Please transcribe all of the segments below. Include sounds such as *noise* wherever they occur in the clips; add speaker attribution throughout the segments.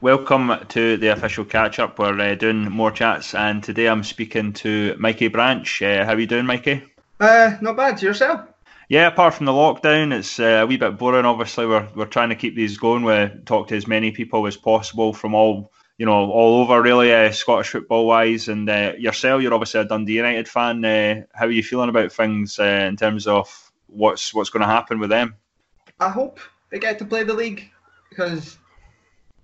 Speaker 1: Welcome to the official catch up. We're uh, doing more chats, and today I'm speaking to Mikey Branch. Uh, how are you doing, Mikey?
Speaker 2: Uh, not bad. Yourself?
Speaker 1: Yeah, apart from the lockdown, it's uh, a wee bit boring. Obviously, we're we're trying to keep these going. We talk to as many people as possible from all you know all over, really, uh, Scottish football wise. And uh, yourself, you're obviously a Dundee United fan. Uh, how are you feeling about things uh, in terms of what's what's going to happen with them?
Speaker 2: I hope they get to play the league because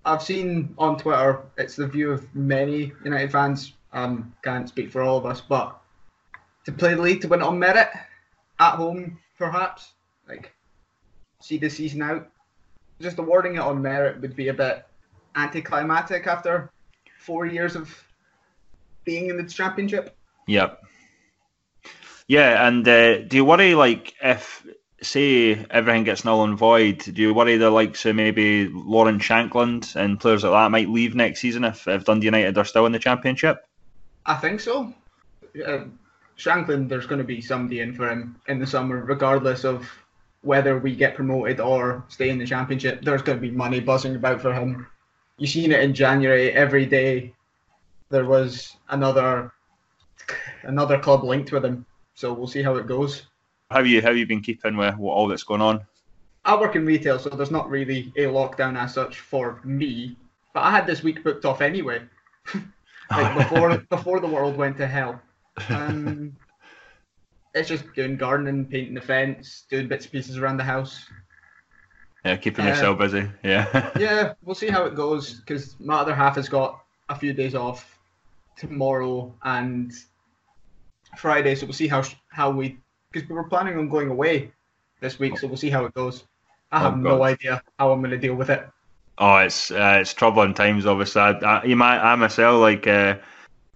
Speaker 2: I've seen on Twitter it's the view of many United fans. Um, can't speak for all of us, but to play the league to win it on merit at home, perhaps like see the season out. Just awarding it on merit would be a bit anticlimactic after four years of being in the championship.
Speaker 1: Yep. Yeah, and uh, do you worry like if say everything gets null and void, do you worry the likes of maybe Lawrence Shankland and players like that might leave next season if, if Dundee United are still in the championship?
Speaker 2: I think so. Uh, Shankland, there's going to be somebody in for him in the summer, regardless of whether we get promoted or stay in the championship. There's going to be money buzzing about for him. You've seen it in January every day. There was another another club linked with him, so we'll see how it goes.
Speaker 1: How you how you been keeping with all that's going on?
Speaker 2: I work in retail, so there's not really a lockdown as such for me. But I had this week booked off anyway, *laughs* like *laughs* before before the world went to hell. Um, it's just doing gardening, painting the fence, doing bits and pieces around the house.
Speaker 1: Yeah, keeping uh, yourself busy. Yeah. *laughs*
Speaker 2: yeah, we'll see how it goes because my other half has got a few days off tomorrow and Friday, so we'll see how how we because we were planning on going away this week, so we'll see how it goes. I have oh, no idea how I'm going to deal with it.
Speaker 1: Oh, it's uh, it's troubling times. Obviously, I, I, I myself like uh,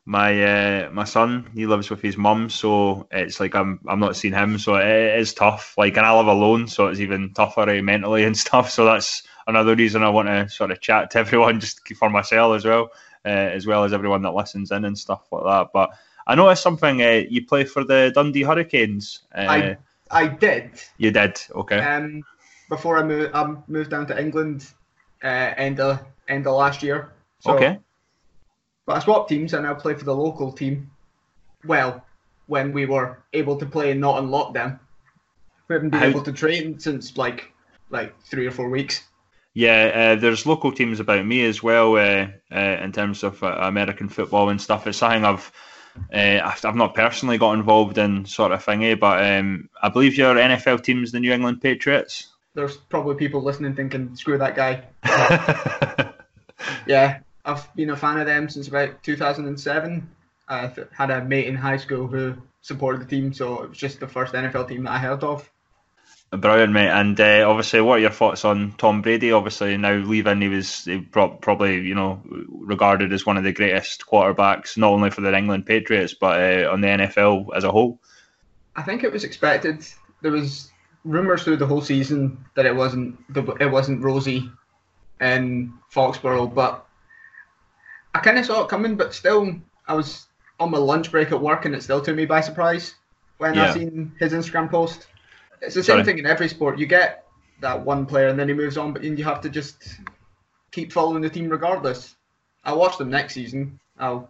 Speaker 1: my uh, my son. He lives with his mum, so it's like I'm I'm not seeing him, so it is tough. Like, and I live alone, so it's even tougher uh, mentally and *laughs* stuff. So that's another reason I want to sort of chat to *laughs* everyone, just for myself as well, uh, as well as everyone that listens in and stuff like that. But I noticed something. Uh, you play for the Dundee Hurricanes. Uh,
Speaker 2: I I did.
Speaker 1: You did. Okay.
Speaker 2: Um, before I moved, I moved down to England, uh, end of end of last year.
Speaker 1: So, okay.
Speaker 2: But I swapped teams and I play for the local team. Well, when we were able to play and not on lockdown, we haven't been How... able to train since like like three or four weeks.
Speaker 1: Yeah, uh, there's local teams about me as well uh, uh, in terms of uh, American football and stuff. It's something I've uh, I've not personally got involved in sort of thingy, but um, I believe your NFL team's the New England Patriots.
Speaker 2: There's probably people listening thinking, "Screw that guy." *laughs* yeah, I've been a fan of them since about 2007. I had a mate in high school who supported the team, so it was just the first NFL team that I heard of.
Speaker 1: Brilliant, mate. And uh, obviously, what are your thoughts on Tom Brady? Obviously, now leaving, he was probably, you know, regarded as one of the greatest quarterbacks, not only for the England Patriots, but uh, on the NFL as a whole.
Speaker 2: I think it was expected. There was rumours through the whole season that it wasn't it wasn't rosy in Foxborough, but I kind of saw it coming. But still, I was on my lunch break at work, and it still took me by surprise when yeah. I seen his Instagram post. It's the same Sorry. thing in every sport. You get that one player and then he moves on, but you have to just keep following the team regardless. I'll watch them next season. I'll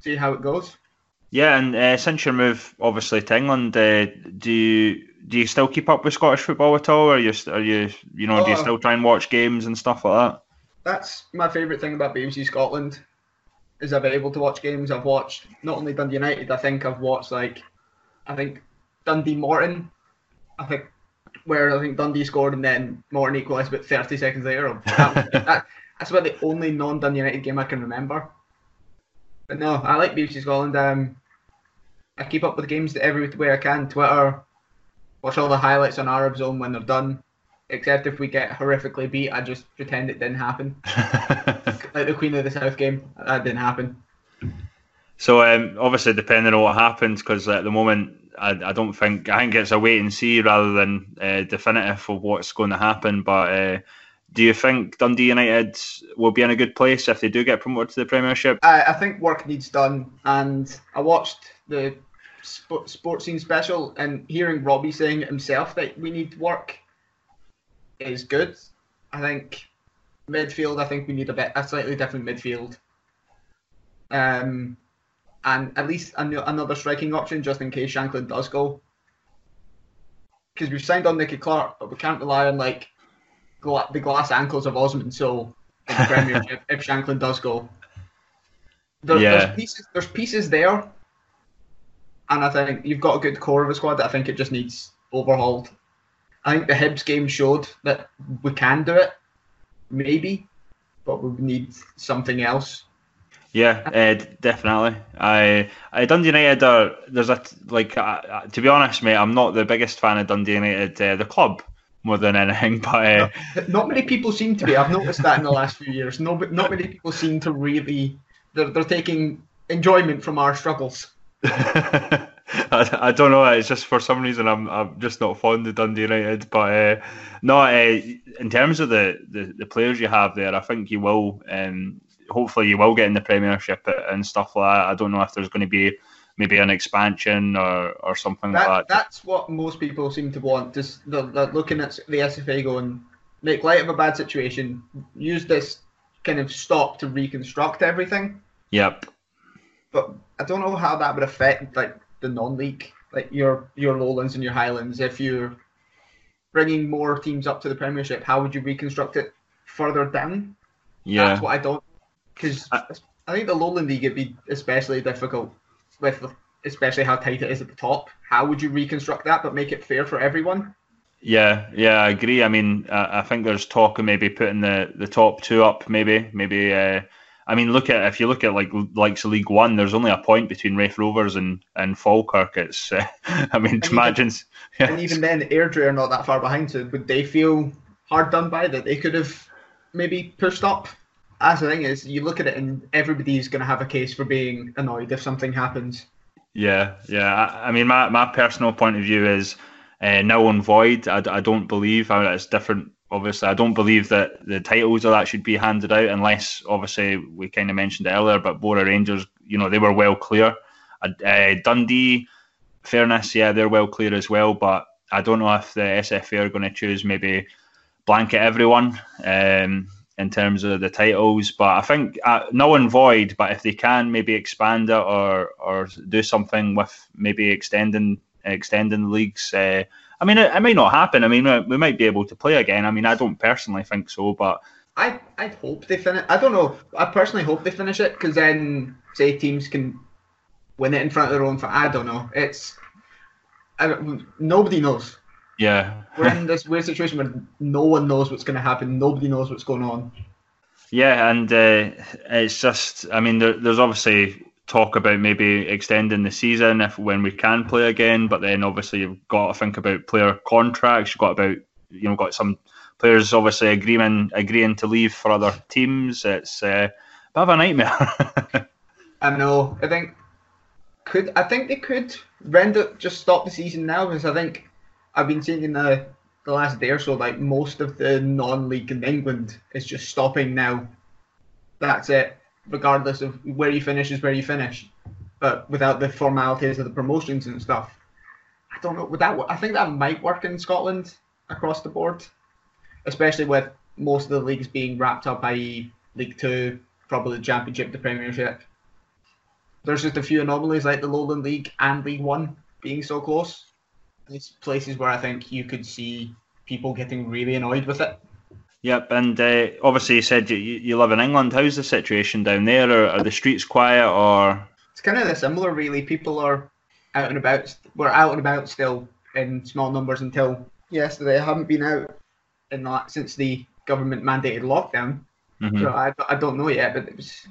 Speaker 2: see how it goes.
Speaker 1: Yeah, and uh, since your move obviously to England, uh, do you do you still keep up with Scottish football at all? Or are you are you you know oh, do you oh. still try and watch games and stuff like that?
Speaker 2: That's my favourite thing about BBC Scotland is I've been able to watch games. I've watched not only Dundee United. I think I've watched like I think Dundee Morton I think where I think Dundee scored and then Morton equalised about 30 seconds later. That, *laughs* that, that's about the only non-Dundee United game I can remember. But no, I like BBC Scotland. Um, I keep up with the games every way I can. Twitter, watch all the highlights on Arab Zone when they're done. Except if we get horrifically beat, I just pretend it didn't happen. *laughs* like the Queen of the South game, that didn't happen.
Speaker 1: So um, obviously, depending on what happens, because at the moment I, I don't think I think it's a wait and see rather than uh, definitive of what's going to happen. But uh, do you think Dundee United will be in a good place if they do get promoted to the Premiership?
Speaker 2: I, I think work needs done, and I watched the sport, sports scene special, and hearing Robbie saying himself that we need work is good. I think midfield, I think we need a bit a slightly different midfield. Um, and at least an- another striking option just in case Shankland does go. Because we've signed on Nicky Clark, but we can't rely on like gla- the glass ankles of Osman Sow in the Premiership *laughs* if Shankland does go. There,
Speaker 1: Yeah.
Speaker 2: There's pieces. There's pieces there, and I think you've got a good core of a squad that I think it just needs overhauled. I think the Hibs game showed that we can do it, maybe, but we need something else.
Speaker 1: Yeah, uh, definitely. I, I Dundee United are there's a like uh, to be honest, mate. I'm not the biggest fan of Dundee United, uh, the club, more than anything. *laughs* But uh,
Speaker 2: Not many people seem to be. I've noticed that in the last few years. No, but not many people seem to really. They're, they're taking enjoyment from our struggles. *laughs*
Speaker 1: I, I don't know. It's just for some reason I'm I'm just not fond of Dundee United. But uh, no, uh, in terms of the, the, the players you have there, I think you will. Um, hopefully, you will get in the Premiership and stuff like that. I don't know if there's going to be maybe an expansion or, or something
Speaker 2: That,
Speaker 1: like that.
Speaker 2: that's what most people seem to want. Just they're, they're looking at the SFA going, make light of a bad situation, use this kind of stop to reconstruct everything.
Speaker 1: Yep.
Speaker 2: But I don't know how that would affect like the non-league, like your your lowlands and your highlands. If you're bringing more teams up to the Premiership, how would you reconstruct it further down?
Speaker 1: Yeah.
Speaker 2: That's what I don't. Because
Speaker 1: I-
Speaker 2: I think the lowland league would be especially difficult with especially how tight it is at the top. How would you reconstruct that but make it fair for everyone?
Speaker 1: Yeah, yeah, I agree. I mean, I, I think there's talk of maybe putting the, the top two up. Maybe, maybe. Uh, I mean, look at if you look at like likes of League One, there's only a point between Raith Rovers and and Falkirk. It's, uh, *laughs* I mean,
Speaker 2: even-
Speaker 1: imagine. Yeah,
Speaker 2: And even then, Airdrie are not that far behind. So would they feel hard done by that they could have maybe pushed up? That's the thing is, you look at it and everybody's going to have a case for being annoyed if something happens.
Speaker 1: yeah, yeah. I, I mean, my, my personal point of view is uh, null and void. I, I don't believe. I mean, it's different. Obviously, I don't believe that the titles of that should be handed out unless, obviously, we kind of mentioned it earlier. But Brora Rangers, you know, they were well clear. Uh, Dundee, fairness, yeah, they're well clear as well. But I don't know if the SFA are going to choose maybe blanket everyone um, in terms of the titles. But I think uh, null and void. But if they can maybe expand it or or do something with maybe extending extending the leagues. Uh, I mean, it, it might not happen. I mean, we- might be able to play again. I mean, I don't personally think so, but
Speaker 2: I I hope they finish. I don't know. I personally hope they finish it because then say teams can win it in front of their own. I don't know. It's I nobody knows.
Speaker 1: Yeah,
Speaker 2: We're in this weird situation where no one knows what's going to happen. Nobody knows what's going on.
Speaker 1: yeah, and uh, it's just. I mean, there, there's obviously talk about maybe extending the season if when we can play again, but then obviously you've got to think about player contracts. You've got about you know got some players obviously agreeing agreeing to leave for other teams. It's uh, a bit of a nightmare. *laughs*
Speaker 2: I know. I think could I think they could render just stop the season now because I think I've been seeing in the the last day or so like most of the non-league in England is just stopping now. That's it, regardless of where you finish is where you finish, but without the formalities of the promotions and stuff. I don't know. Would that? I think that might work in Scotland across the board, especially with most of the leagues being wrapped up, i.e., League Two, probably the Championship, the Premiership there's just a few anomalies like the Lowland League and League One being so close. It's places where I think you could see people getting really annoyed with it.
Speaker 1: Yep, and uh, obviously you said you, you live in England. How's the situation down there? Are, are the streets quiet or?
Speaker 2: It's kind of the similar, really. People are out and about. We're out and about still in small numbers until yesterday. I haven't been out in that since the government mandated lockdown.
Speaker 1: Mhm.
Speaker 2: So I, I don't know yet, but it was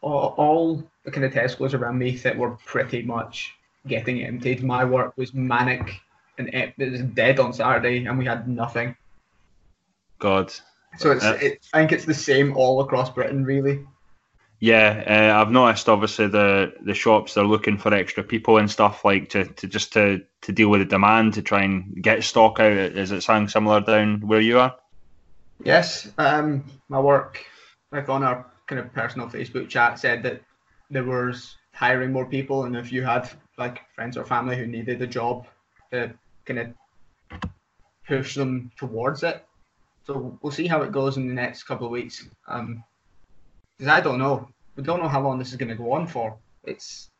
Speaker 2: all, all the kind of Tesco's around me that were pretty much getting emptied. My work was manic and it was dead on Saturday, and we had nothing.
Speaker 1: God,
Speaker 2: So it's,
Speaker 1: Uh,
Speaker 2: it, I think it's the same all across Britain, really.
Speaker 1: yeah. Uh, I've noticed obviously the the shops they're looking for extra people and stuff like to, to just to, to deal with the demand to try and get stock out. Is it something similar down where you are?
Speaker 2: Yes, um, my work, like on our kind of personal Facebook chat, said that there was hiring more people, and if you had like friends or family who needed a job, to kind of push them towards it. So we'll see how it goes in the next couple of weeks. Um, because I don't know. We don't know how long this is going to go on for. It's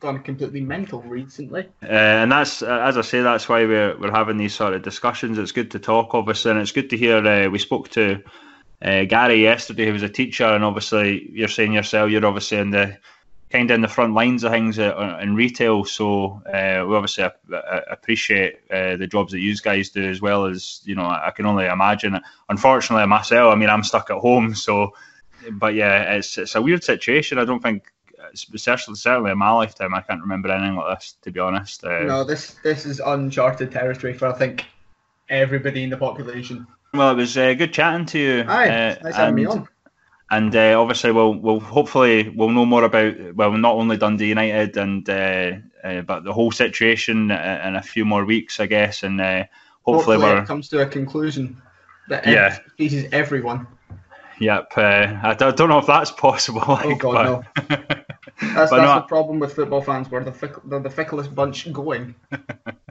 Speaker 2: gone completely mental recently.
Speaker 1: Uh, and that's, uh, as I say, that's why we're, we're having these sort of discussions. It's good to talk, obviously, and it's good to hear. Uh, we spoke to uh, Gary yesterday, who was a teacher, and obviously, you're saying yourself, you're obviously in the kind of in the front lines of things in retail. So uh, we obviously appreciate uh, the jobs that you guys do as well as you know. I can only imagine. Unfortunately, myself, I mean, I'm stuck at home, so. But yeah, it's it's a weird situation. I don't think, certainly in my lifetime, I can't remember anything like this. To be honest.
Speaker 2: Uh, no, this this is uncharted territory for I think everybody in the population.
Speaker 1: Well, it was uh, good chatting to you.
Speaker 2: Aye, uh, nice having me on
Speaker 1: and uh, obviously we'll we'll hopefully we'll know more about well not only Dundee United and uh, uh, but the whole situation in a few more weeks I guess and uh, hopefully, hopefully
Speaker 2: it comes to a conclusion that yeah pleases everyone.
Speaker 1: Yep, uh, I don't know if that's *laughs* possible.
Speaker 2: Like, oh God, but... no. *laughs* That's, that's no, the problem with football fans. We're the, fick- the, the ficklest bunch going. *laughs*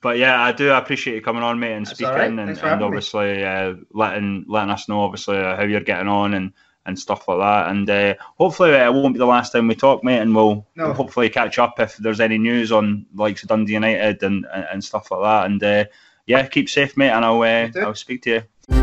Speaker 1: but yeah, I do appreciate you coming on, mate, and That's speaking, right. and, and obviously uh, letting letting us know, obviously, uh, how you're getting on and, and stuff like that. And uh, hopefully, it won't be the last time we talk, mate, and we'll, no. we'll hopefully catch up if there's any news on like Dundee United and, and, and stuff like that. And uh, yeah, keep safe, mate, and I'll uh, I'll speak to you.